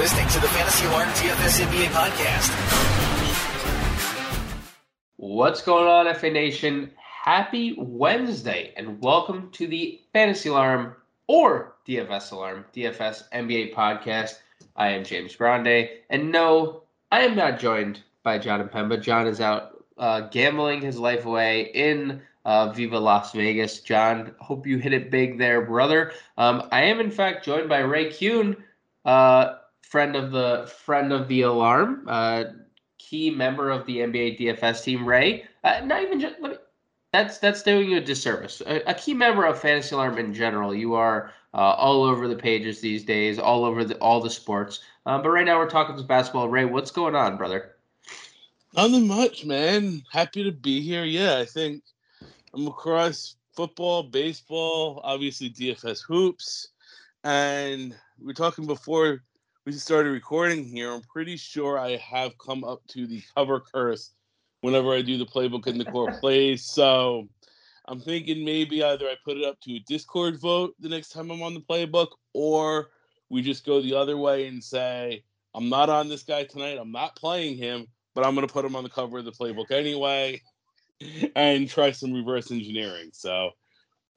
listening to the Fantasy Alarm DFS NBA podcast. What's going on, FA Nation? Happy Wednesday, and welcome to the Fantasy Alarm or DFS Alarm, DFS NBA podcast. I am James Grande, and no, I am not joined by John and Pemba. John is out uh, gambling his life away in uh, Viva Las Vegas. John, hope you hit it big there, brother. Um, I am in fact joined by Ray Kuhn, uh, friend of the friend of the alarm, uh, key member of the NBA DFS team. Ray, uh, not even just me, that's that's doing you a disservice. A, a, key member of Fantasy Alarm in general. You are uh, all over the pages these days, all over the, all the sports. Uh, but right now we're talking basketball. Ray, what's going on, brother? Nothing much, man. Happy to be here. Yeah, I think I'm across football, baseball, obviously DFS hoops, and we are talking before we started recording here. I'm pretty sure I have come up to the cover curse whenever I do the playbook in the core plays. So I'm thinking maybe either I put it up to a Discord vote the next time I'm on the playbook, or we just go the other way and say, I'm not on this guy tonight. I'm not playing him, but I'm going to put him on the cover of the playbook anyway and try some reverse engineering. So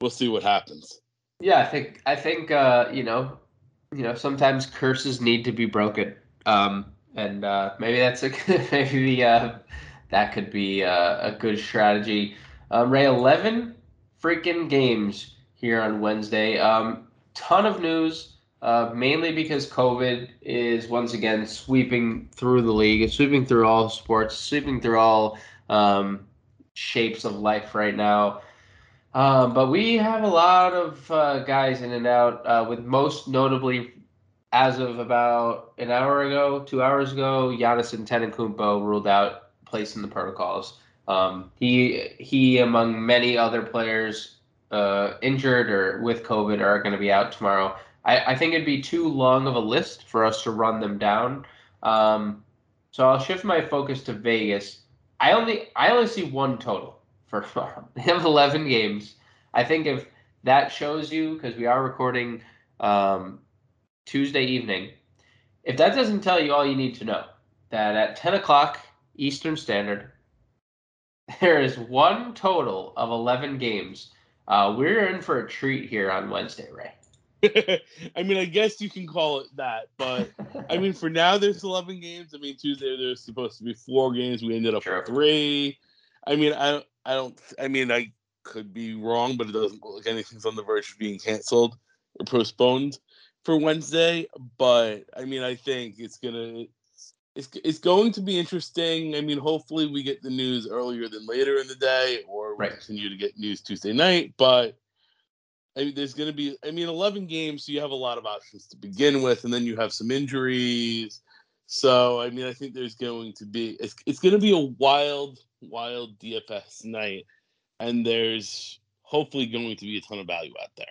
we'll see what happens. Yeah, I think I think uh, you know, you know, sometimes curses need to be broken. Um, and uh, maybe that's a maybe uh, that could be a, uh, a good strategy. Um, Ray, eleven freaking games here on Wednesday. Um, ton of news, uh, mainly because COVID is once again sweeping through the league, it's sweeping through all sports, sweeping through all um, shapes of life right now. Um, but we have a lot of uh, guys in and out, uh, with most notably, as of about an hour ago, two hours ago, Giannis and Antetokounmpo ruled out place in the protocols. Um, he he, among many other players, uh, injured or with COVID, are going to be out tomorrow. I, I think it'd be too long of a list for us to run them down. Um, so I'll shift my focus to Vegas. I only I only see one total for tomorrow. They have eleven games. I think if that shows you, because we are recording um, Tuesday evening, if that doesn't tell you all you need to know, that at ten o'clock Eastern Standard, there is one total of eleven games. Uh, we're in for a treat here on Wednesday, Ray. I mean, I guess you can call it that, but I mean, for now there's 11 games. I mean, Tuesday there's supposed to be four games. We ended up sure. with three. I mean, I I don't. I mean, I could be wrong, but it doesn't look like anything's on the verge of being canceled or postponed for Wednesday. But I mean, I think it's gonna. It's, it's going to be interesting. I mean, hopefully we get the news earlier than later in the day, or we right. continue to get news Tuesday night. But I mean, there's going to be, I mean, 11 games, so you have a lot of options to begin with, and then you have some injuries. So, I mean, I think there's going to be, it's, it's going to be a wild, wild DFS night, and there's hopefully going to be a ton of value out there.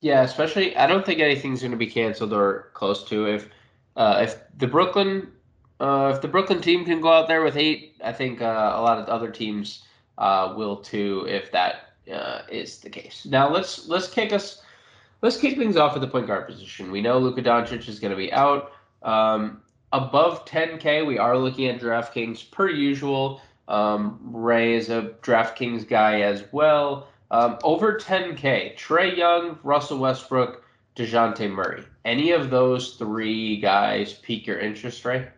Yeah, especially, I don't think anything's going to be canceled or close to. If, uh, if the Brooklyn, uh, if the Brooklyn team can go out there with eight, I think uh, a lot of other teams uh, will too. If that uh, is the case. Now let's let's kick us let's kick things off at the point guard position. We know Luka Doncic is going to be out. Um, above 10K, we are looking at DraftKings per usual. Um, Ray is a DraftKings guy as well. Um, over 10K, Trae Young, Russell Westbrook, Dejounte Murray. Any of those three guys pique your interest, Ray?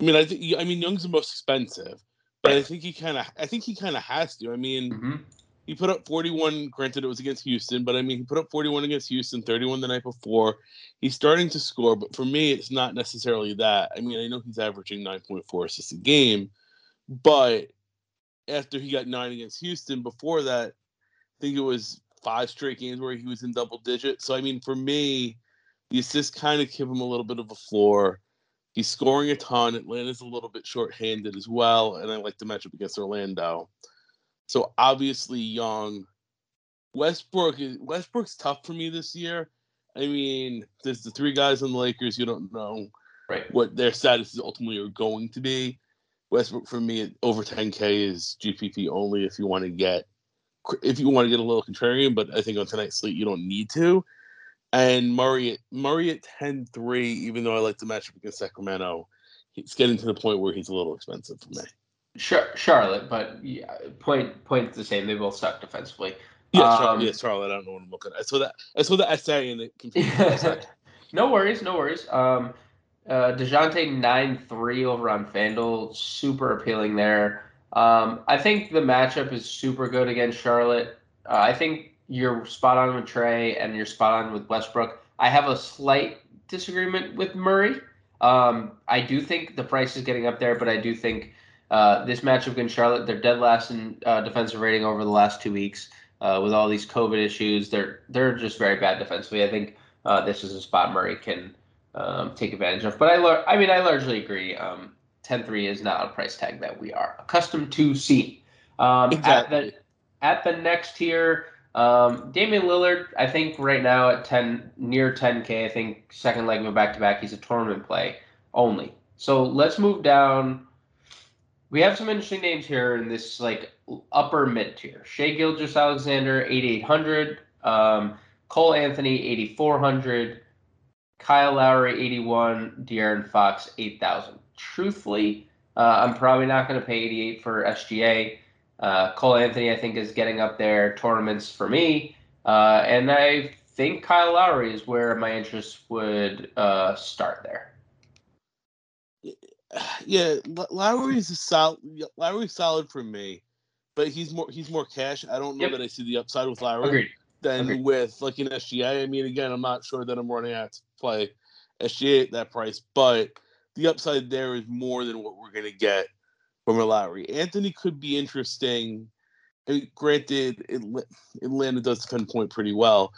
I mean, I think I mean Young's the most expensive, but I think he kind of I think he kind of has to. I mean, mm-hmm he put up 41. Granted, it was against Houston, but I mean, he put up 41 against Houston, 31 the night before. He's starting to score, but for me, it's not necessarily that. I mean, I know he's averaging 9.4 assists a game, but after he got nine against Houston, before that, I think it was five straight games where he was in double digits. So, I mean, for me, the assists kind of give him a little bit of a floor. He's scoring a ton. Atlanta's a little bit shorthanded as well, and I like the matchup against Orlando. So obviously Young. Westbrook is Westbrook's tough for me this year. I mean, there's the three guys on the Lakers. You don't know right. what their statuses ultimately are going to be. Westbrook for me over 10K is GPP only if you want to get if you want to get a little contrarian, but I think on tonight's slate you don't need to. And Murray at Murray at 10-3, even though I like the matchup against Sacramento, he's getting to the point where he's a little expensive for me. Charlotte, but yeah, point point the same. They both suck defensively. Yeah, um, Charlotte, yeah, Charlotte. I don't know what I'm looking at. I saw that. I saw the SA and it confused No worries, no worries. Um, uh, Dejounte nine three over on Fanduel, super appealing there. Um, I think the matchup is super good against Charlotte. Uh, I think you're spot on with Trae and you're spot on with Westbrook. I have a slight disagreement with Murray. Um, I do think the price is getting up there, but I do think uh, this matchup against Charlotte, they're dead last in uh, defensive rating over the last two weeks. Uh, with all these COVID issues, they're they're just very bad defensively. I think uh, this is a spot Murray can um, take advantage of. But I, I mean, I largely agree. Um, 10-3 is not a price tag that we are accustomed to seeing. Um, exactly. At the, at the next tier, um, Damian Lillard, I think right now at 10, near 10K, I think second leg of a back to back, he's a tournament play only. So let's move down. We have some interesting names here in this like upper mid tier. Shai Gilgeous-Alexander, 8,800. Um, Cole Anthony, 8,400. Kyle Lowry, 81. De'Aaron Fox, 8,000. Truthfully, uh, I'm probably not going to pay 88 for SGA. Uh, Cole Anthony, I think, is getting up there tournaments for me. Uh, and I think Kyle Lowry is where my interest would uh, start there. Yeah, Lowry's a solid. Lowry's solid for me, but he's more he's more cash. I don't know yep. that I see the upside with Lowry Agreed. than Agreed. with like an SGA. I mean, again, I'm not sure that I'm running out to play SGA at that price, but the upside there is more than what we're going to get from a Lowry. Anthony could be interesting. I mean, granted, Atlanta does defend point pretty well,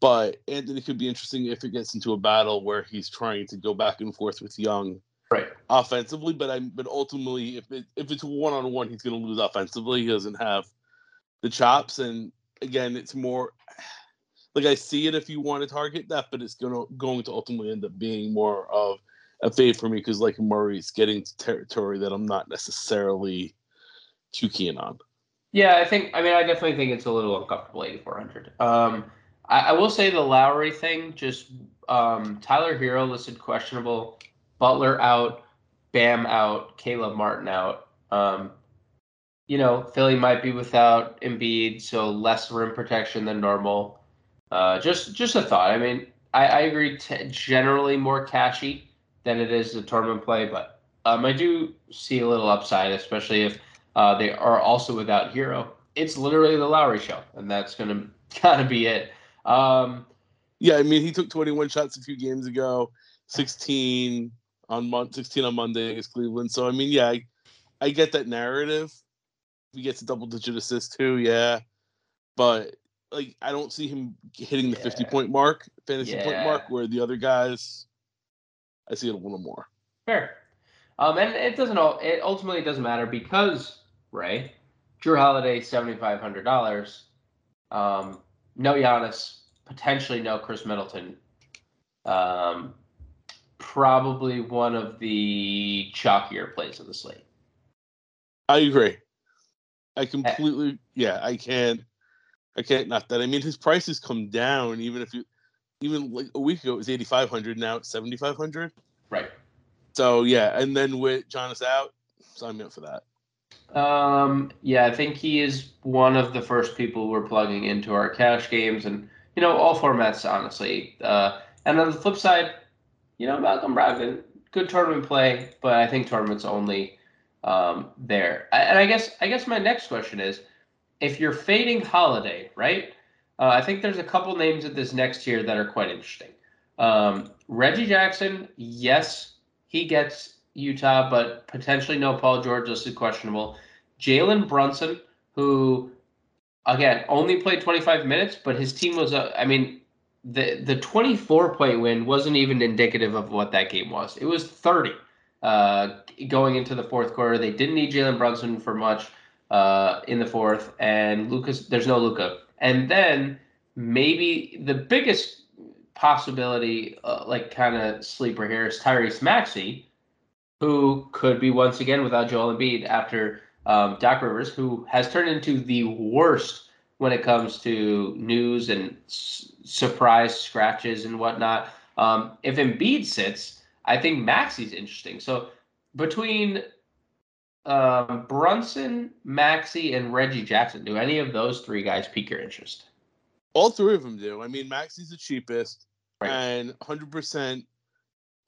but Anthony could be interesting if it gets into a battle where he's trying to go back and forth with Young, right, offensively. But I, but ultimately, if it, if it's one on one, he's going to lose offensively. He doesn't have the chops, and again, it's more like I see it if you want to target that, but it's going to going to ultimately end up being more of a fade for me because like Murray's getting to territory that I'm not necessarily too keen on. Yeah, I think. I mean, I definitely think it's a little uncomfortable, 8400. Um, I, I will say the Lowry thing. Just um, Tyler Herro listed questionable, Butler out, Bam out, Caleb Martin out. Um, you know, Philly might be without Embiid, so less rim protection than normal. Uh, just just a thought. I mean, I, I agree. T- generally more cashy than it is a tournament play, but um, I do see a little upside, especially if uh, they are also without Herro. It's literally the Lowry show, and that's gonna kind of be it. Um, yeah, I mean, he took 21 shots a few games ago, 16 on month, 16 on Monday against Cleveland. So I mean, yeah, I, I get that narrative. He gets a double digit assist too, yeah, but like I don't see him hitting the yeah. 50 point mark, fantasy yeah. point mark, where the other guys I see it a little more. Fair. Um, and it doesn't all. It ultimately doesn't matter because Ray, Jrue Holiday seventy five hundred dollars. Um, no Giannis, potentially no Khris Middleton. Um, probably one of the chalkier plays of the slate. I agree. I eh. completely. Yeah, I can't. I can't. Not that. I mean, his prices come down even if you even like a week ago it was 8500 now it's 7500 right so yeah and then with Giannis out sign me up for that um yeah i think he is one of the first people we're plugging into our cash games and you know all formats honestly uh and on the flip side you know malcolm brogdon good tournament play but i think tournaments only um there and i guess i guess my next question is if you're fading holiday right uh, I think there's a couple names at this next tier that are quite interesting. Um, Reggie Jackson, yes, he gets Utah, but potentially no Paul George listed questionable. Jalen Brunson, who again only played 25 minutes, but his team was I mean, the the 24 point win wasn't even indicative of what that game was. It was 30 uh, going into the fourth quarter. They didn't need Jalen Brunson for much uh, in the fourth, and Lucas. There's no Luka. And then maybe the biggest possibility, uh, like kind of sleeper here, is Tyrese Maxey, who could be once again without Joel Embiid after um, Doc Rivers, who has turned into the worst when it comes to news and s- surprise scratches and whatnot. Um, if Embiid sits, I think Maxey's interesting. So between um, Brunson, Maxey, and Reggie Jackson, do any of those three guys pique your interest? All three of them do. I mean, Maxey's the cheapest, Right. and 100%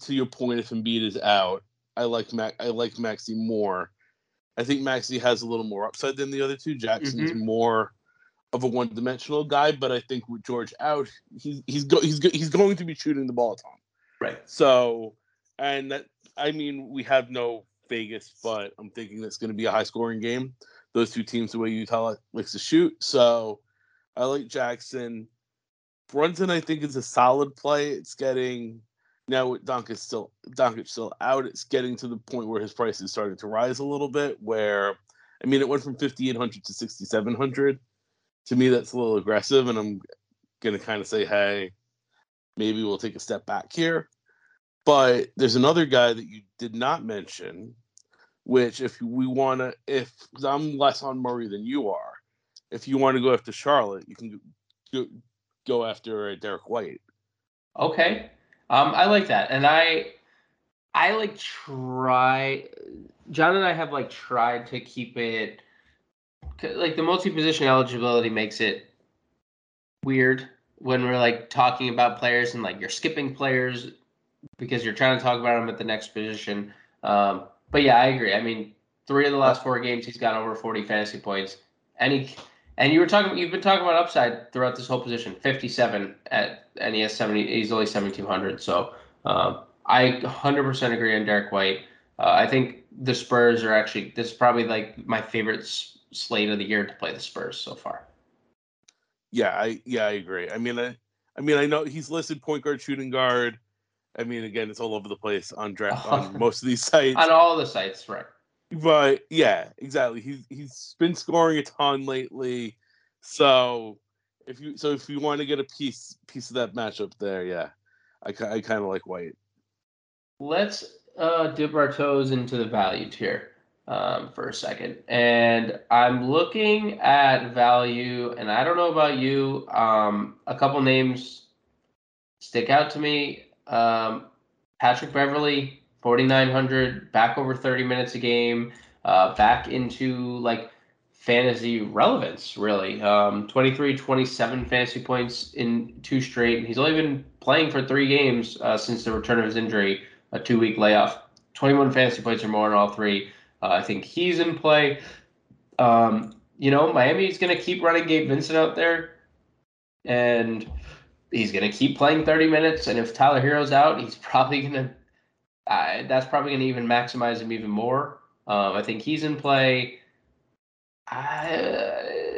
to your point, if Embiid is out, I like Mac. I like Maxey more. I think Maxey has a little more upside than the other two. Jackson's more of a one-dimensional guy, but I think with George out, he's he's go, he's go, he's going to be shooting the ball a ton. Right. So, and that I mean, we have no Vegas, but I'm thinking that's going to be a high-scoring game. Those two teams, the way Utah likes to shoot, so I like Jackson. Brunson, I think, is a solid play. It's getting now with Doncic still Doncic still out. It's getting to the point where his price is starting to rise a little bit. Where I mean, it went from fifty eight hundred to sixty seven hundred. To me, that's a little aggressive, and I'm gonna kind of say, hey, maybe we'll take a step back here. But there's another guy that you did not mention, which if we want to, if I'm less on Murray than you are, if you want to go after Charlotte, you can go, go after uh, Derrick White. Okay. Um, I like that. And I I like try John and I have like tried to keep it like the multi-position eligibility makes it weird when we're like talking about players and like you're skipping players because you're trying to talk about them at the next position. Um, but yeah, I agree. I mean, three of the last four games he's got over 40 fantasy points. And he and you were talking you've been talking about upside throughout this whole position. 57 at and he has 70 he's only 7200. So um, I 100% agree on Derrick White. Uh, I think the Spurs are actually this is probably like my favorite slate of the year to play the Spurs so far. Yeah, I yeah I agree. I mean, I I mean I know he's listed point guard, shooting guard. I mean, again, it's all over the place on draft on most of these sites. On all the sites, right? But yeah, exactly. He's he's been scoring a ton lately. So if you so if you want to get a piece piece of that matchup there, yeah, I, I kind of like White. Let's uh, dip our toes into the value tier um, for a second. And I'm looking at value, and I don't know about you. Um, a couple names stick out to me. Um, Patrick Beverley, 4,900, back over 30 minutes a game, uh, back into like fantasy relevance, really. Um, 23, 27 fantasy points in two straight. He's only been playing for three games uh, since the return of his injury a two week layoff. 21 fantasy points or more in all three. Uh, I think he's in play. Um, you know, Miami's going to keep running Gabe Vincent out there, and he's going to keep playing 30 minutes. And if Tyler Herro's out, he's probably going to. Uh, that's probably going to even maximize him even more. Um, I think he's in play. I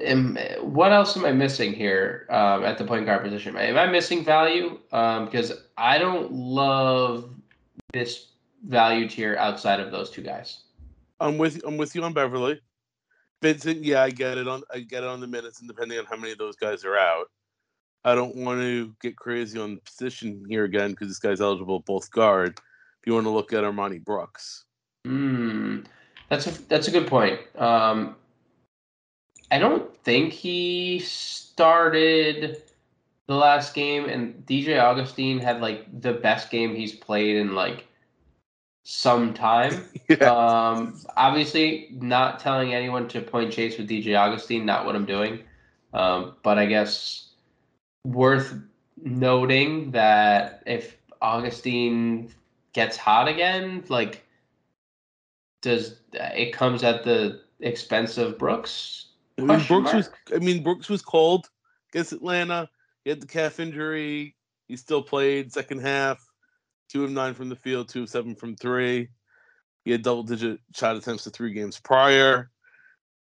am. What else am I missing here um, at the point guard position? Am I missing value? Um, because I don't love this value tier outside of those two guys. I'm with I'm with you on Beverley. Vincent, yeah, I get it on I get it on the minutes, and depending on how many of those guys are out, I don't want to get crazy on the position here again because this guy's eligible both guard. If you want to look at Armoni Brooks, Hmm, that's a that's a good point. Um, I don't think he started the last game, and DJ Augustin had like the best game he's played in like some time. yeah, Um, obviously, not telling anyone to point chase with DJ Augustin, not what I'm doing. Um, but I guess worth noting that if Augustin gets hot again, like, does it comes at the expense of Brooks? I mean, Brooks was. I mean Brooks was cold against Atlanta. He had the calf injury. He still played second half. Two of nine from the field, two of seven from three. He had double digit shot attempts to three games prior.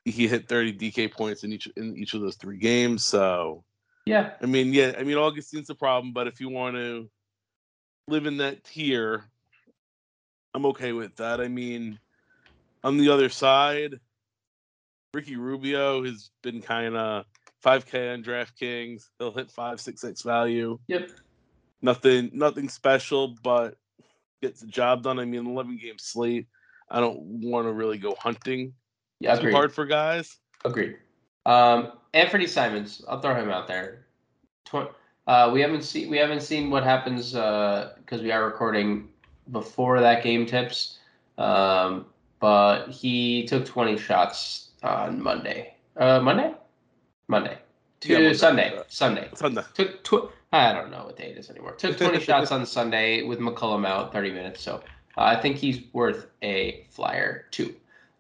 He hit 30 DK points in each in each of those three games. So Yeah, I mean, yeah, I mean Augustin's a problem, but if you want to live in that tier, I'm okay with that. I mean, on the other side, Ricky Rubio has been kind of 5K on DraftKings. He'll hit five, six X value. yep. Nothing, nothing special, but gets the job done. I mean, 11 game slate. I don't want to really go hunting Yeah, too hard for guys. Agreed. Um, Anfernee Simons. I'll throw him out there. Tw- uh, we haven't seen we haven't seen what happens because uh, we are recording before that game tips. Um, but he took 20 shots on Monday. Uh, Monday, Monday to yeah, Sunday. Sunday. Sunday. Took tw- I don't know what day it is anymore. Took 20 shots on Sunday with McCollum out 30 minutes. So uh, I think he's worth a flyer too.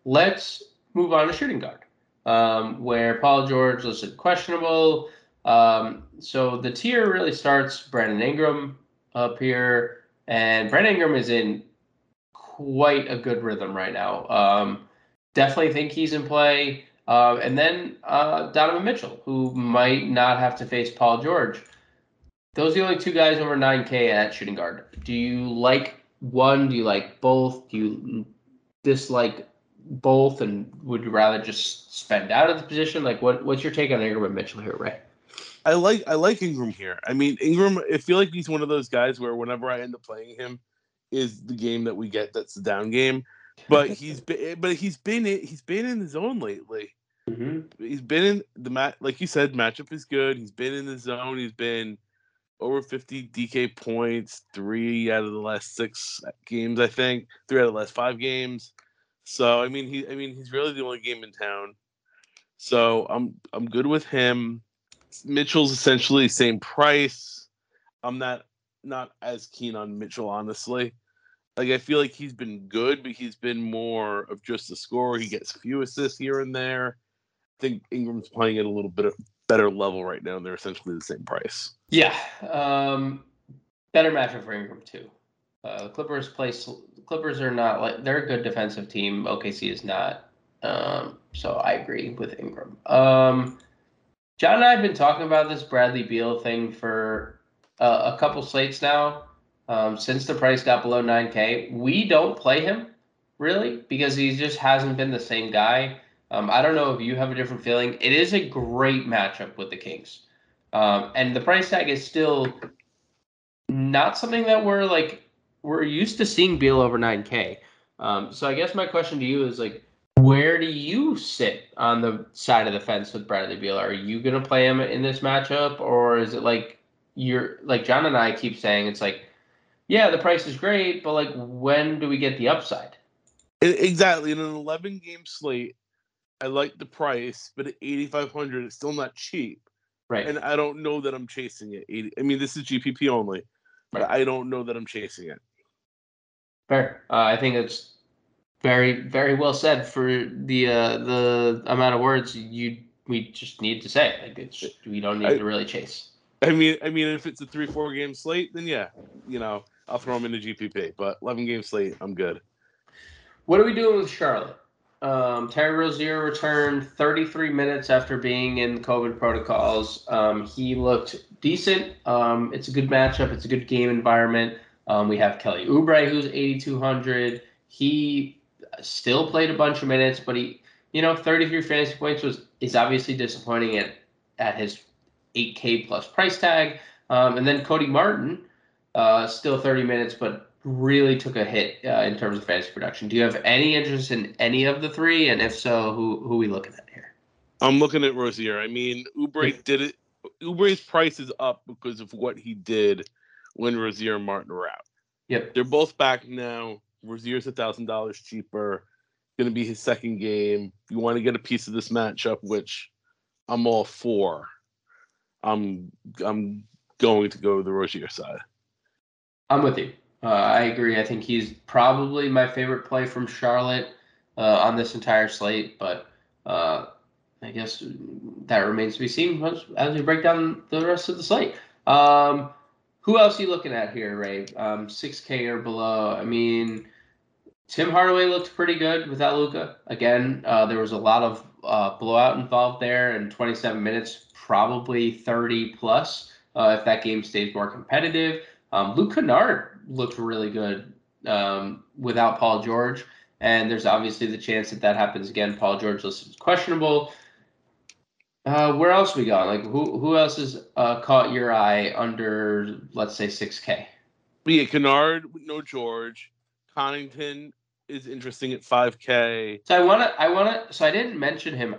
Let's move on to shooting guard, um, where Paul George listed questionable. Um, so the tier really starts Brandon Ingram up here, and Brandon Ingram is in quite a good rhythm right now. Um, definitely think he's in play. Uh, and then uh, Donovan Mitchell, who might not have to face Paul George. Those are the only two guys over 9K at shooting guard. Do you like one? Do you like both? Do you dislike both? And would you rather just spend out of the position? Like, what, what's your take on Ingram and Mitchell here, Ray? I like I like Ingram here. I mean, Ingram. I feel like he's one of those guys where whenever I end up playing him, is the game that we get that's the down game. But he's been, but he's been he's been in the zone lately. Mm-hmm. He's been in the mat, like you said, matchup is good. He's been in the zone. He's been over 50 DK points, three out of the last six games, I think, three out of the last five games. So I mean, he, I mean, he's really the only game in town. So I'm, I'm good with him. Mitchell's essentially same price. I'm not, not as keen on Mitchell, honestly. Like I feel like he's been good, but he's been more of just a scorer. He gets a few assists here and there I think Ingram's playing it a little bit better level right now, and they're essentially the same price. Yeah, um, better matchup for Ingram too. Uh, Clippers place Clippers are not like they're a good defensive team. OKC is not. Um, so I agree with Ingram. Um, John and I have been talking about this Bradley Beal thing for uh, a couple slates now. Um, since the price got below 9K, we don't play him really because he just hasn't been the same guy. Um, I don't know if you have a different feeling. It is a great matchup with the Kings, um, and the price tag is still not something that we're like we're used to seeing Beal over 9K. Um, so I guess my question to you is like, where do you sit on the side of the fence with Bradley Beal? Are you going to play him in this matchup, or is it like you're like John and I keep saying it's like, yeah, the price is great, but like when do we get the upside? Exactly in an 11 game slate I like the price, but at 8500 it's still not cheap. Right. And I don't know that I'm chasing it. 80, I mean, this is GPP only, but right. I don't know that I'm chasing it. Fair. Uh, I think it's very, very well said for the uh, the amount of words you we just need to say. Like it's we don't need I, to really chase. I mean, I mean, if it's a three four game slate, then yeah, you know, I'll throw them into GPP. But 11 game slate, I'm good. What are we doing with Charlotte? Um, Terry Rozier returned 33 minutes after being in COVID protocols. Um, he looked decent. Um, it's a good matchup. It's a good game environment. Um, we have Kelly Oubre, who's 8,200. He still played a bunch of minutes, but he, you know, 33 fantasy points was is obviously disappointing at at his 8K plus price tag. Um, and then Cody Martin, uh, still 30 minutes, but really took a hit uh, in terms of fantasy production. Do you have any interest in any of the three? And if so, who who are we looking at here? I'm looking at Rozier. I mean, Oubre did it. Oubre's price is up because of what he did when Rozier and Martin were out. Yep. They're both back now. Rozier's a thousand dollars cheaper. Going to be his second game. If you want to get a piece of this matchup, which I'm all for, I'm I'm going to go to the Rozier side. I'm with you. Uh, I agree. I think he's probably my favorite play from Charlotte uh, on this entire slate, but uh, I guess that remains to be seen as, as, we break down the rest of the slate. Um, who else are you looking at here, Ray? Um, 6K or below. I mean, Tim Hardaway looked pretty good without Luka. Again, uh, there was a lot of uh, blowout involved there, and 27 minutes, probably 30 plus uh, if that game stays more competitive. Um, Luke Kennard looked really good um, without Paul George, and there's obviously the chance that that happens again. Paul George is questionable. Uh, where else we got? Like who who else has uh, caught your eye under let's say six K? Yeah, Kennard, no George. Connaughton is interesting at five K. So I wanna I wanna so I didn't mention him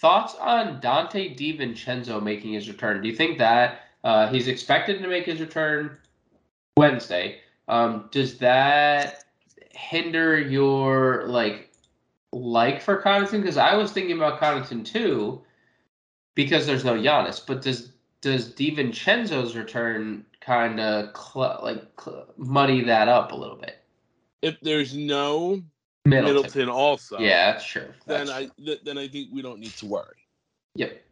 thoughts on Donte DiVincenzo making his return? Do you think that uh, he's expected to make his return Wednesday? Um, does that hinder your like like for Connaughton? Because I was thinking about Connaughton too, because there's no Giannis. But does does DiVincenzo's return kind of cl- like cl- muddy that up a little bit? If there's no Middleton, Middleton also, yeah, that's true. That's then true. I th- then I think we don't need to worry. Yep.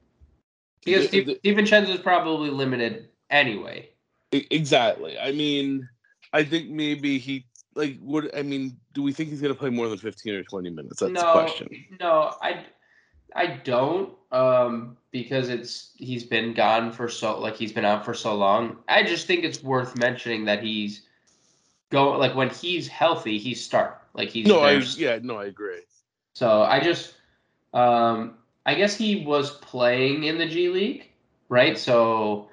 Because the, DiVincenzo's probably limited anyway. Exactly. I mean, I think maybe he like what I mean, do we think he's going to play more than 15 or 20 minutes? That's no, the question. No, I I don't um because it's he's been gone for so like he's been out for so long. I just think it's worth mentioning that he's going like when he's healthy, he's start. Like he's No, I yeah, no, I agree. So I just um I guess he was playing in the G League, right? So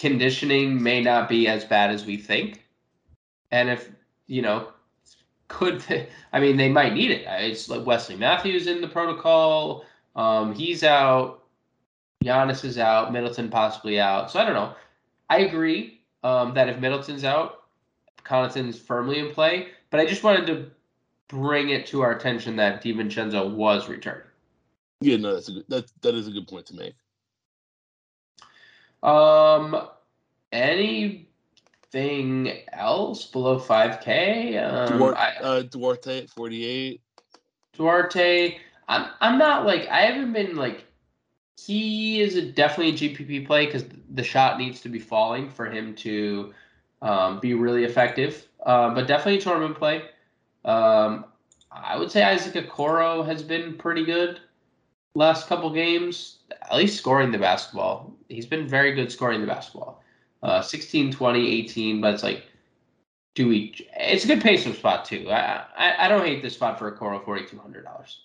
conditioning may not be as bad as we think. And if, you know, could they, I mean they might need it. It's like Wesley Matthews in the protocol. Um, he's out. Giannis is out. Middleton possibly out. So I don't know. I agree um, that if Middleton's out, Connaughton's firmly in play. But I just wanted to bring it to our attention that DiVincenzo was returned. Yeah, no, that's a good, that that is a good point to make. Um, anything else below five K? Um, Duarte, uh, Duarte at forty eight. Duarte, I'm I'm not like I haven't been like he is a definitely a GPP play because the shot needs to be falling for him to um, be really effective. Uh, but definitely a tournament play. Um, I would say Isaac Okoro has been pretty good last couple games, at least scoring the basketball. He's been very good scoring the basketball. Uh, 16, 20, 18, but it's like, do we? It's a good pace of spot too. I, I I don't hate this spot for Okoro forty two hundred dollars.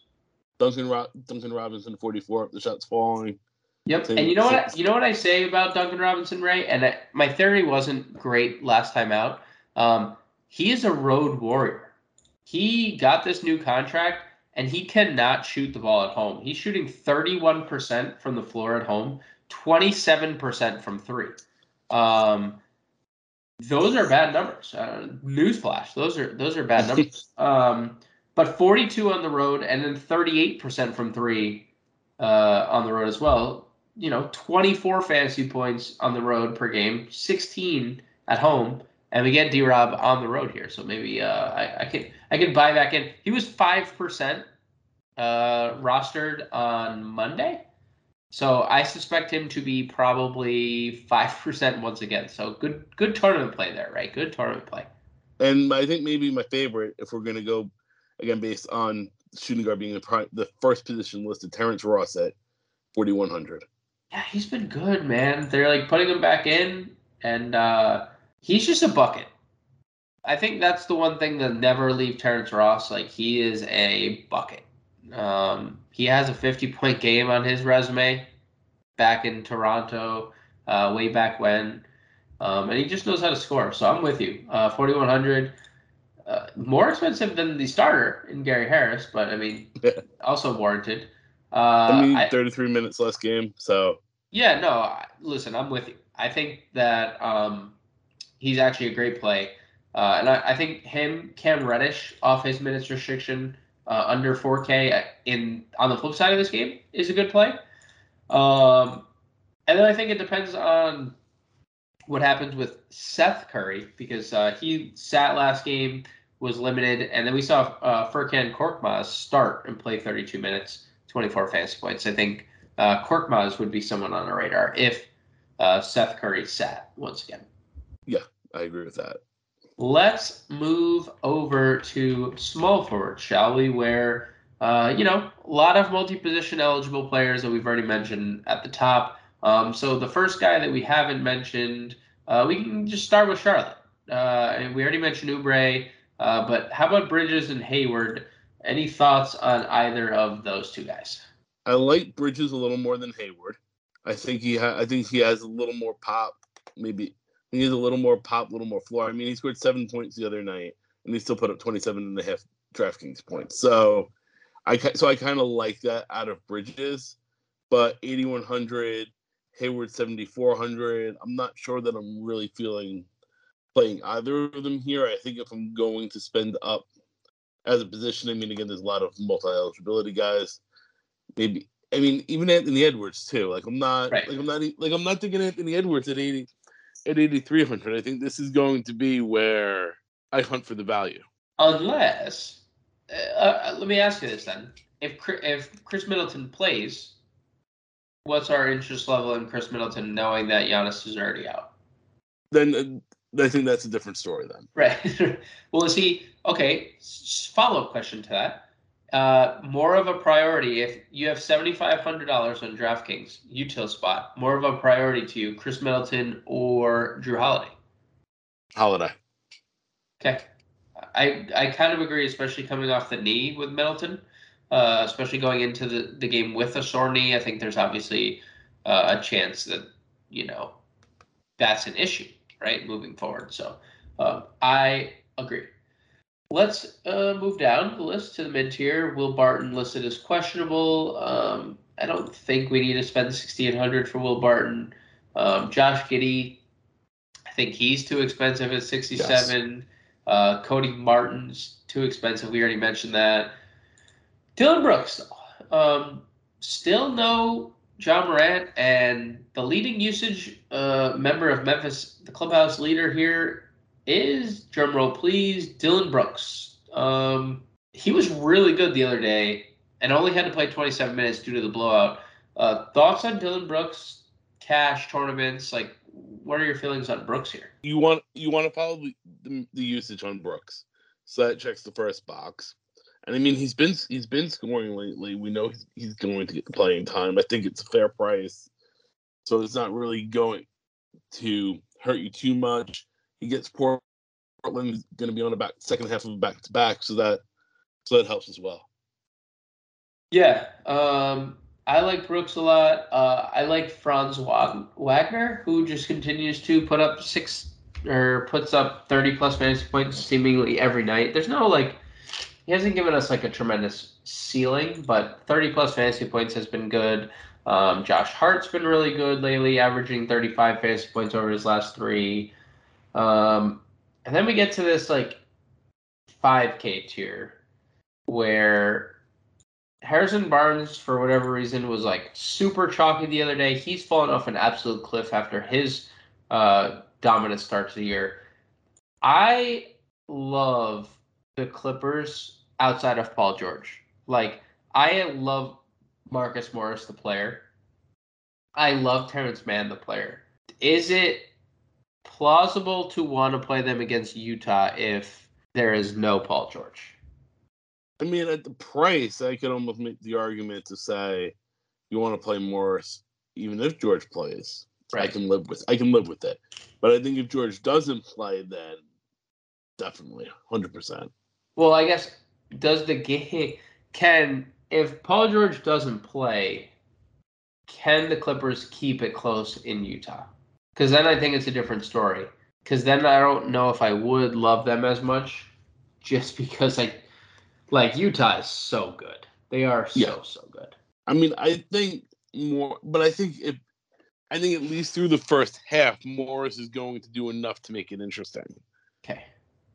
Duncan Ro- Duncan Robinson forty four. The shots falling. Yep, and you know what? You know what I say about Duncan Robinson, Ray. And I, my theory wasn't great last time out. Um, he is a road warrior. He got this new contract and he cannot shoot the ball at home. He's shooting 31% from the floor at home, 27% from three. Um, those are bad numbers. Uh, newsflash, those are those are bad numbers. um, but 42 on the road and then 38% from three uh, on the road as well. You know, 24 fantasy points on the road per game, 16 at home and we get D Rob on the road here, so maybe uh, I, I can I can buy back in. He was five percent uh, rostered on Monday, so I suspect him to be probably five percent once again. So good good tournament play there, right? Good tournament play. And I think maybe my favorite, if we're gonna go again based on shooting guard being the prime, the first position listed, Terrence Ross at forty one hundred. Yeah, he's been good, man. They're like putting him back in, and uh, he's just a bucket. I think that's the one thing that never leave Terrence Ross. Like he is a bucket. Um, he has a 50 point game on his resume back in Toronto, uh, way back when, um, and he just knows how to score. So I'm with you. Uh, 4100, uh, more expensive than the starter in Gary Harris, but I mean, also warranted. Uh, I mean, 33 I, minutes less game, so. Yeah, no. Listen, I'm with you. I think that um, he's actually a great play. Uh, and I, I, think him, Cam Reddish, off his minutes restriction uh, under 4K in on the flip side of this game is a good play. Um, and then I think it depends on what happens with Seth Curry because uh, he sat last game, was limited, and then we saw uh, Furkan Korkmaz start and play 32 minutes, 24 fantasy points. I think uh, Korkmaz would be someone on our radar if uh, Seth Curry sat once again. Yeah, I agree with that. Let's move over to small forward, shall we? Where uh, you know a lot of multi-position eligible players that we've already mentioned at the top. Um, so the first guy that we haven't mentioned, uh, we can just start with Charlotte. Uh, and we already mentioned Oubre, uh, but how about Bridges and Hayward? Any thoughts on either of those two guys? I like Bridges a little more than Hayward. I think he ha- I think he has a little more pop, maybe he needs a little more pop, a little more floor. I mean, he scored seven points the other night, and he still put up 27 and a half DraftKings points. So I so I kind of like that out of Bridges, but 8100, Hayward 7400. I'm not sure that I'm really feeling playing either of them here. I think if I'm going to spend up as a position, I mean, again, there's a lot of multi eligibility guys. Maybe I mean, even Anthony Edwards too. Like I'm not right. like I'm not like I'm not thinking Anthony Edwards at 80 at 8300. I think this is going to be where I hunt for the value. Unless uh, uh, let me ask you this then: if if Khris Middleton plays, what's our interest level in Khris Middleton, knowing that Giannis is already out? Then uh, I think that's a different story. Then, right? well, is he okay? Follow up question to that. Uh, more of a priority if you have seventy five hundred dollars on DraftKings util spot. More of a priority to you, Khris Middleton or Jrue Holiday? Holiday. Okay. I I kind of agree, especially coming off the knee with Middleton, uh, especially going into the, the game with a sore knee. I think there's obviously uh, a chance that you know that's an issue, right, moving forward. So um, I agree. Let's uh, move down the list to the mid tier. Will Barton listed as questionable. Um, I don't think we need to spend 6,800 for Will Barton. Um, Josh Giddey, I think he's too expensive at 67. Yes. Uh, Cody Martin's too expensive. We already mentioned that. Dillon Brooks, um, still no Ja Morant, and the leading usage uh, member of Memphis, the clubhouse leader here, is drumroll please, Dillon Brooks. Um, he was really good the other day, and only had to play 27 minutes due to the blowout. Uh, thoughts on Dillon Brooks? Cash tournaments, like what are your feelings on Brooks here? You want you want to follow the, the, usage on Brooks, so that checks the first box. And I mean, he's been he's been scoring lately. We know he's, he's going to get playing time. I think it's a fair price, so it's not really going to hurt you too much. He gets Portland going to be on the back second half of back to back, so that so that helps as well. Yeah, um, I like Brooks a lot. Uh, I like Franz Wagner, who just continues to put up six or puts up 30 plus fantasy points seemingly every night. There's no like, he hasn't given us like a tremendous ceiling, but 30 plus fantasy points has been good. Um, Josh Hart's been really good lately, averaging 35 fantasy points over his last three. Um, and then we get to this like 5K tier where Harrison Barnes, for whatever reason, was like super chalky the other day. He's fallen off an absolute cliff after his uh, dominant start to the year. I love the Clippers outside of Paul George. Like, I love Marcus Morris, the player. I love Terance Mann, the player. Is it plausible to want to play them against Utah if there is no Paul George? I mean, at the price, I could almost make the argument to say you want to play Morris, even if George plays. Right. I can live with I can live with it. But I think if George doesn't play, then definitely, hundred percent. Well, I guess does the game can if Paul George doesn't play, can the Clippers keep it close in Utah? Because then I think it's a different story. Because then I don't know if I would love them as much, just because I like Utah is so good. They are so yeah. so good. I mean, I think more, but I think if I think at least through the first half, Morris is going to do enough to make it interesting. Okay.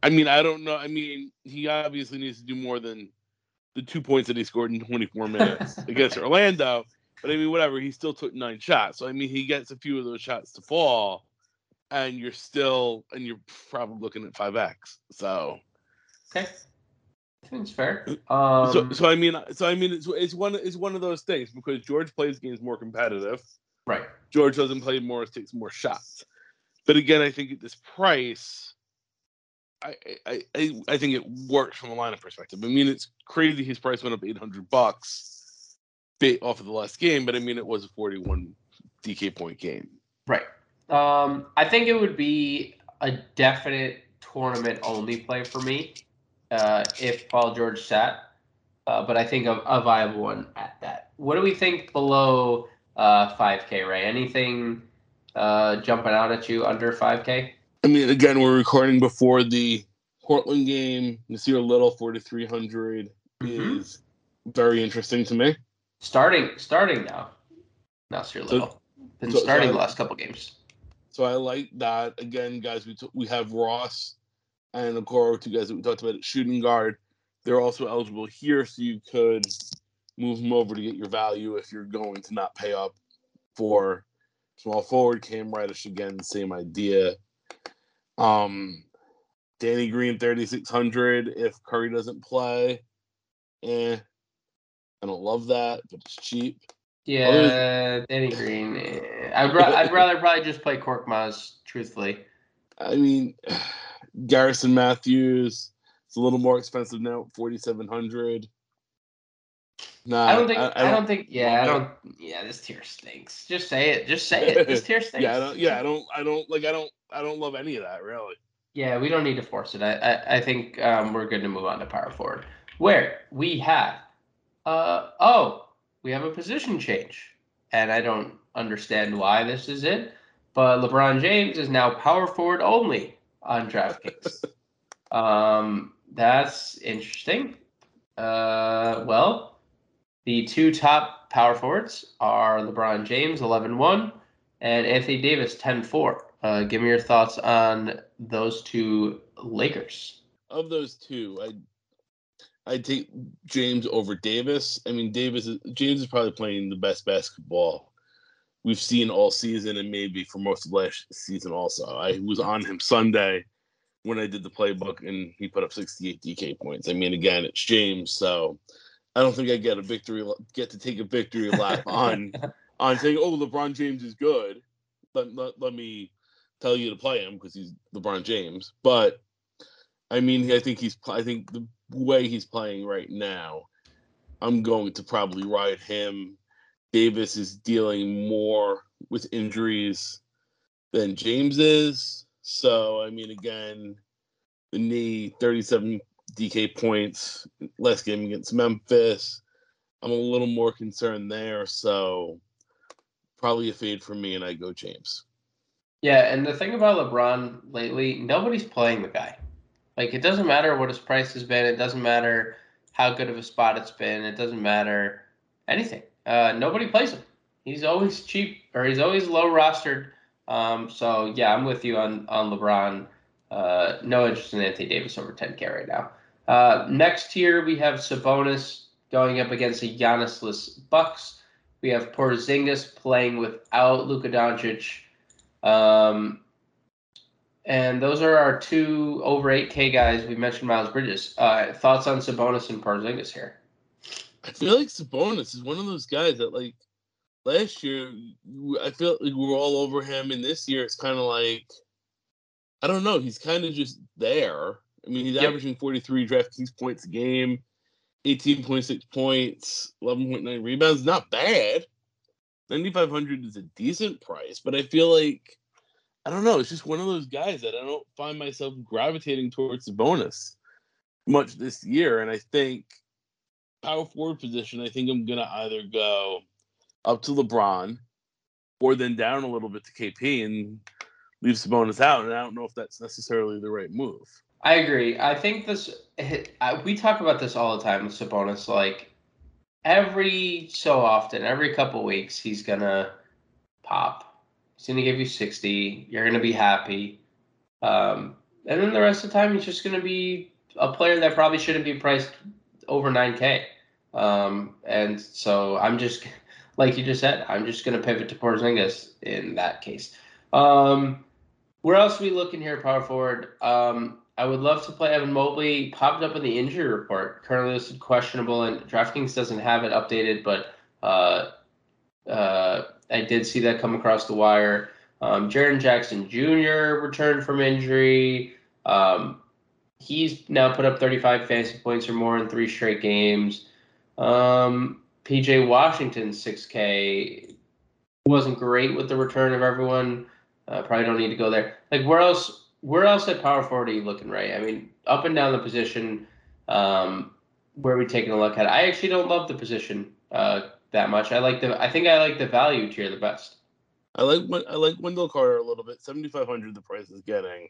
I mean, I don't know. I mean, he obviously needs to do more than the two points that he scored in 24 minutes against Orlando. But I mean, whatever. He still took nine shots. So I mean, he gets a few of those shots to fall, and you're still, and you're probably looking at five X. So. Okay. It's fair. Um, so, so I mean, so I mean, it's, it's one it's one of those things because George plays games more competitive. Right. George doesn't play more, takes more shots. But again, I think at this price, I I I, I think it works from a lineup perspective. I mean, it's crazy his price went up eight hundred bucks off of the last game, but I mean, it was a forty-one DK point game. Right. Um, I think it would be a definite tournament only play for me uh, if Paul George sat, uh, but I think a, a, viable one at that. What do we think below uh, 5K, Ray? Anything uh, jumping out at you under 5K? I mean, again, we're recording before the Portland game. Nassir Little, 4,300 mm-hmm. is very interesting to me. Starting starting now. Nassir Little. So, Been so, starting so I, the last couple games. So I like that. Again, guys, we t- we have Ross and Okoro, two guys that we talked about at shooting guard. They're also eligible here, so you could move them over to get your value if you're going to not pay up for small forward. Cam Reddish again, same idea. Um, Danny Green, 3,600 if Curry doesn't play. Eh, I don't love that, but it's cheap. Yeah, Danny Green. Eh. I'd, ra- I'd rather probably just play Korkmaz, truthfully. I mean, Garrison Matthews. It's a little more expensive now, 4,700. Nah, I don't think. I, I, don't, I don't, think. Yeah, I don't. Yeah, this tier stinks. Just say it. Just say it. This tier stinks. yeah, I don't. Yeah, I don't. I don't like. I don't. I don't love any of that really. Yeah, we don't need to force it. I. I, I think um, we're good to move on to power forward, where we have. Uh oh, we have a position change, and I don't understand why this is it. But LeBron James is now power forward only on DraftKings. um, that's interesting. Uh, well, the two top power forwards are LeBron James, 11 1, and Anthony Davis, 10 4. Uh, give me your thoughts on those two Lakers. Of those two, I I take James over Davis. I mean, Davis is, James is probably playing the best basketball we've seen all season and maybe for most of last season also. I was on him Sunday when I did the playbook and he put up 68 DK points. I mean, again, it's James, so I don't think I get a victory get to take a victory lap on on saying, "Oh, LeBron James is good." Let, let, let me tell you to play him because he's LeBron James. But I mean, I think he's I think the way he's playing right now, I'm going to probably ride him. Davis is dealing more with injuries than James is. So I mean, again, the knee, 37 DK points, last game against Memphis. I'm a little more concerned there, so probably a fade for me, and I go James. Yeah, and the thing about LeBron lately, nobody's playing the guy. Like it doesn't matter what his price has been. It doesn't matter how good of a spot it's been. It doesn't matter anything. Uh, nobody plays him. He's always cheap or he's always low rostered. Um, so yeah, I'm with you on on LeBron. Uh, no interest in Anthony Davis over 10K right now. Uh, next here we have Sabonis going up against a Giannisless Bucks. We have Porzingis playing without Luka Doncic. Um, and those are our two over 8K guys. We mentioned Miles Bridges. Uh, thoughts on Sabonis and Porzingis here? I feel like Sabonis is one of those guys that, like, last year, I feel like we were all over him, and this year it's kind of like, I don't know, he's kind of just there. I mean, he's yep. averaging 43 DraftKings points a game, 18.6 points, 11.9 rebounds. Not bad. 9,500 is a decent price, but I feel like I don't know. It's just one of those guys that I don't find myself gravitating towards Sabonis much this year. And I think power forward position, I think I'm gonna either go up to LeBron or then down a little bit to KP and leave Sabonis out. And I don't know if that's necessarily the right move. I agree. I think this. We talk about this all the time with Sabonis. Like every so often, every couple weeks, he's gonna pop. He's gonna give you sixty. You're gonna be happy. Um, and then the rest of the time, he's just gonna be a player that probably shouldn't be priced over nine k. Um, and so I'm just, like you just said, I'm just gonna pivot to Porzingis in that case. Um, where else are we looking here, power forward? Um, I would love to play Evan Mobley. Popped up in the injury report, currently listed questionable, and DraftKings doesn't have it updated, but uh, uh, I did see that come across the wire. Um, Jaren Jackson Jr. returned from injury. Um, he's now put up 35 fantasy points or more in three straight games. Um, PJ Washington 6K wasn't great with the return of everyone. Uh, probably don't need to go there. Like where else? where else at power forward are you looking, right? I mean, up and down the position, um, where are we taking a look at? I actually don't love the position uh, that much. I like the. I think I like the value tier the best. I like I like Wendell Carter a little bit. Seventy five hundred, the price is getting.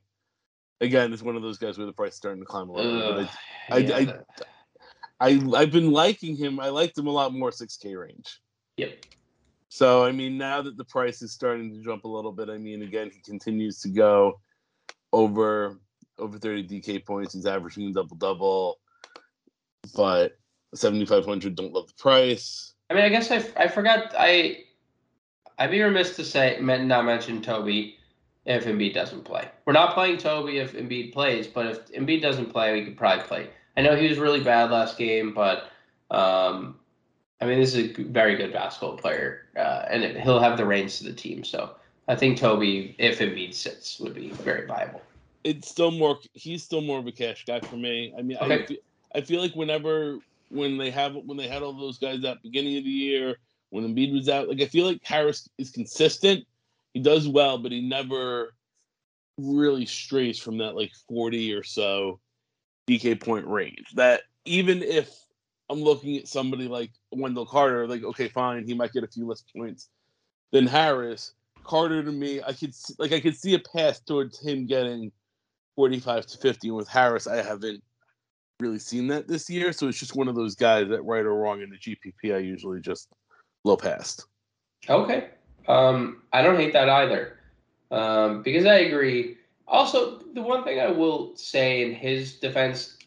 Again, it's one of those guys where the price is starting to climb a little bit. I, yeah, I, I, I I've been liking him. I liked him a lot more 6K range. Yep. So I mean, now that the price is starting to jump a little bit, I mean, again, he continues to go over over 30 DK points. He's averaging double double, but 7,500 don't love the price. I mean, I guess I, I forgot I I'd be remiss to say not mention Toby if Embiid doesn't play. We're not playing Toby if Embiid plays, but if Embiid doesn't play, we could probably play. I know he was really bad last game, but um, I mean, this is a very good basketball player, uh, and it, he'll have the reins to the team. So I think Toby, if Embiid sits, would be very viable. It's still more. He's still more of a cash guy for me. I mean, okay. I, I feel like whenever when they have when they had all those guys at beginning of the year, when Embiid was out, like I feel like Harris is consistent. He does well, but he never really strays from that like 40 or so DK point range. That even if I'm looking at somebody like Wendell Carter, like okay, fine, he might get a few less points than Harris. Carter to me, I could see, like I could see a path towards him getting 45 to 50. And with Harris, I haven't really seen that this year, so it's just one of those guys that right or wrong in the GPP, I usually just low past. Okay, um, I don't hate that either, um, because I agree. Also, the one thing I will say in his defense,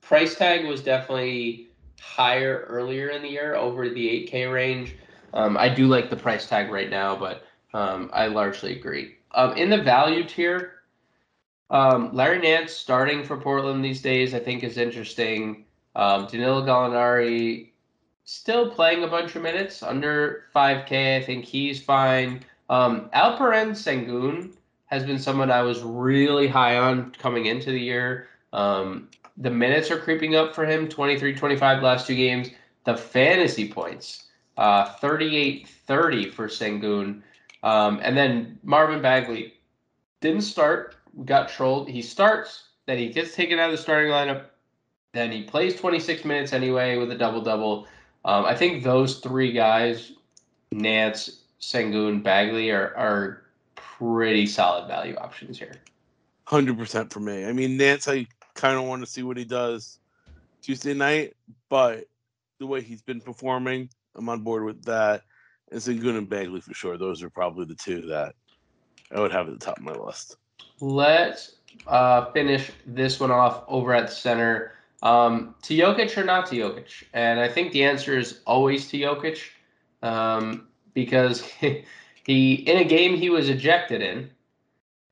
price tag was definitely higher earlier in the year over the 8K range. Um, I do like the price tag right now, but um, I largely agree. Um, in the value tier, um, Larry Nance starting for Portland these days, I think is interesting. Um, Danilo Gallinari still playing a bunch of minutes under 5K. I think he's fine. Um, Alperen Sengun has been someone I was really high on coming into the year. Um, the minutes are creeping up for him 23 25 last two games. The fantasy points uh, 38 30 for Sengun. Um, and then Marvin Bagley didn't start, got trolled. He starts, then he gets taken out of the starting lineup, then he plays 26 minutes anyway with a double double. Um, I think those three guys, Nance, Sengun, Bagley, are, are pretty solid value options here. 100% for me. I mean, Nance, I kind of want to see what he does Tuesday night, but the way he's been performing, I'm on board with that. And Sengun and Bagley for sure. Those are probably the two that I would have at the top of my list. Let's uh, finish this one off over at the center. Um, to Jokic or not to Jokic? And I think the answer is always to Jokic um, because he, in a game he was ejected in,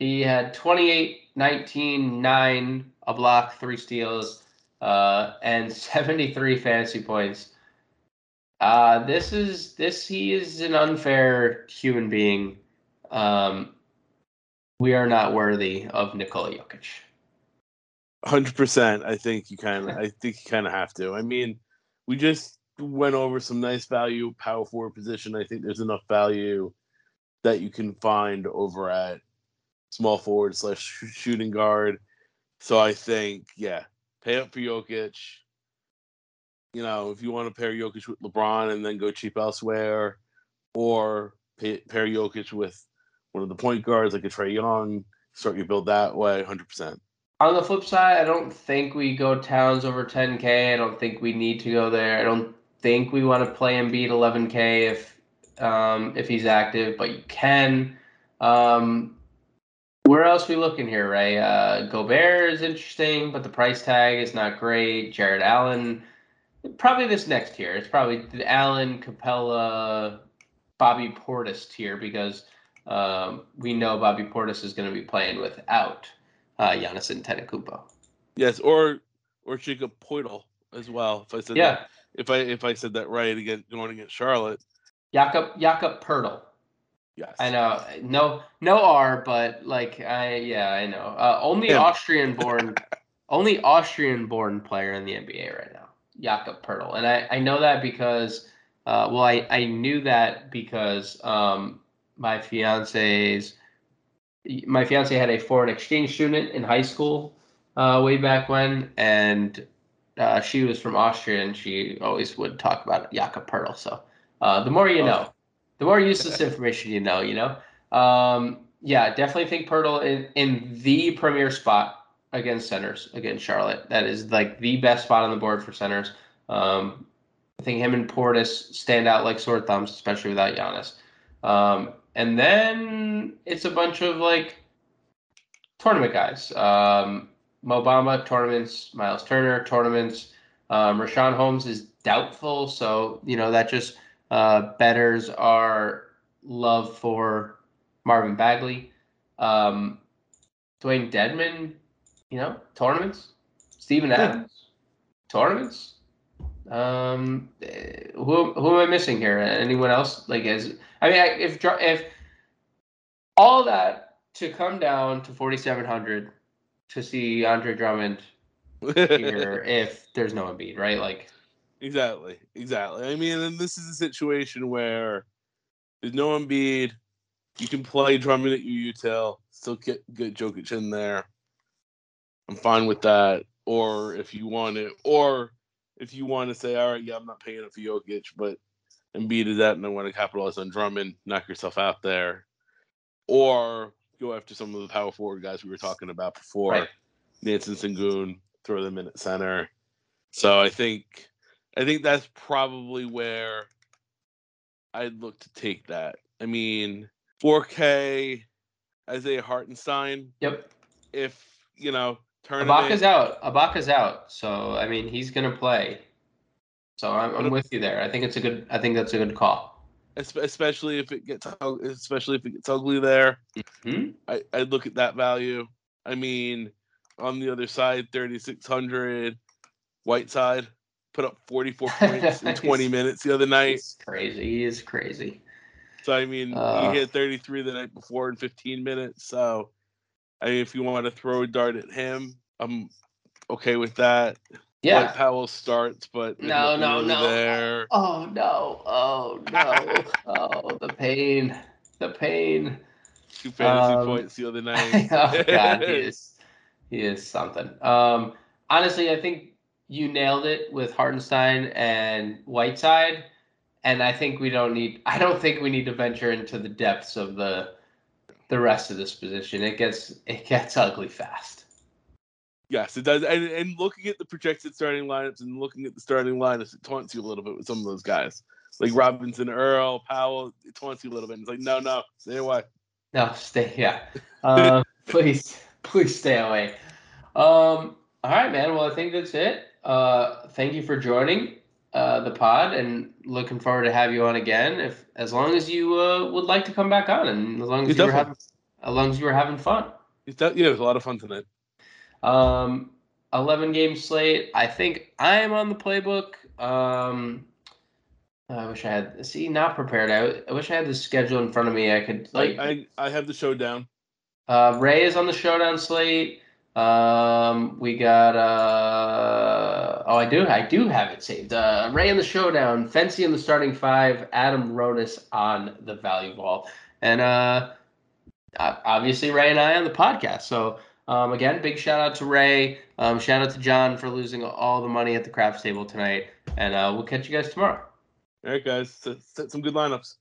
he had 28, 19, 9, a block, three steals, uh, and 73 fantasy points. Uh, this is this he is an unfair human being. Um, we are not worthy of Nikola Jokic. Hundred percent. I think you kind of. I think you kind of have to. I mean, we just went over some nice value power forward position. I think there's enough value that you can find over at small forward slash shooting guard. So I think, yeah, pay up for Jokic you know, if you want to pair Jokic with LeBron and then go cheap elsewhere, or pay, pair Jokic with one of the point guards like a Trae Young, start your build that way, hundred percent. On the flip side, I don't think we go Towns over 10K. I don't think we need to go there. I don't think we want to play Embiid 11K if um, if he's active, but you can. Um, where else we looking here, Ray? Uh, Gobert is interesting, but the price tag is not great. Jarrett Allen Probably this next tier. It's probably the Allen, Capela, Bobby Portis tier because um, we know Bobby Portis is going to be playing without uh, Giannis Antetokounmpo. Yes, or or Jakob Poeltl as well. If I said yeah. that, if I if I said that right again, going against Charlotte. Jakob Jakob Poeltl. Yes. I know. No no R, but like I yeah I know. Uh, only Austrian born, only Austrian born player in the NBA right now. Jakob Poeltl, and I, I know that because uh, well I, I knew that because um, my fiance's my fiance had a foreign exchange student in high school uh, way back when, and uh, she was from Austria, and she always would talk about Jakob Poeltl. So uh, the more you know, the more useless information you know, you know. Um, yeah, definitely think Poeltl in, in the premier spot against centers against Charlotte. That is like the best spot on the board for centers. Um, I think him and Portis stand out like sore thumbs, especially without Giannis. Um, and then it's a bunch of like tournament guys. Um, Mo Bamba tournaments, Miles Turner tournaments. Um, Richaun Holmes is doubtful, so you know that just uh, betters our love for Marvin Bagley. Um, Dewayne Dedmon, you know, tournaments. Steven Adams, tournaments. Um, who who am I missing here? Anyone else? Like, as I mean, if if all that to come down to forty seven hundred to see Andre Drummond here, if there's no Embiid, right? Like, exactly, exactly. I mean, and this is a situation where there's no Embiid. You can play Drummond at your util, still get get Jokic in there. I'm fine with that. Or if you want it, or if you want to say, all right, yeah, I'm not paying it for Jokic, but Embiid is that, and I want to capitalize on Drummond, knock yourself out there, or go after some of the power forward guys we were talking about before, right. Nansen Sengun, throw them in at center. So I think, I think that's probably where I'd look to take that. I mean, 4K, Isaiah Hartenstein. Yep. If you know tournament. Ibaka's out. Ibaka's out. So I mean, he's gonna play. So I'm, I'm with you there. I think it's a good. I think that's a good call. Especially if it gets, especially if it gets ugly there. Mm-hmm. I I look at that value. I mean, on the other side, 3600, Whiteside put up 44 points in 20 minutes the other night. He's crazy. He is crazy. So I mean, uh, he hit 33 the night before in 15 minutes. So I mean, if you want to throw a dart at him, I'm okay with that. Yeah. Like Powell starts, but no, no, no. There. Oh no! Oh no! oh, the pain, the pain. Two fantasy um, points the other night. oh God, he is, he is something. Um, honestly, I think you nailed it with Hartenstein and Whiteside, and I think we don't need. I don't think we need to venture into the depths of the the rest of this position. It gets it gets ugly fast. Yes, it does. And, and looking at the projected starting lineups and looking at the starting lineups, it taunts you a little bit with some of those guys. Like Robinson, Earl, Powell, it taunts you a little bit. It's like, no, no, stay away. No, stay, yeah. Uh, please, please stay away. Um, all right, man. Well, I think that's it. Uh, thank you for joining uh, the pod and looking forward to have you on again. If as long as you uh, would like to come back on, and as long as you were having, as long as you were having fun. yeah, it was a lot of fun tonight. Um, eleven game slate. I think I am on the playbook. Um, I wish I had see not prepared. I, I wish I had the schedule in front of me. I could like I I, I have the showdown. Uh, Ray is on the showdown slate. Um, we got uh oh, I do I do have it saved. Uh, Ray in the showdown, Fancy in the starting five, Adam Ronis on the value ball, and uh, obviously Ray and I on the podcast. So um, again, big shout out to Ray. Um, shout out to John for losing all the money at the craps table tonight, and uh, we'll catch you guys tomorrow. All right, guys, set some good lineups.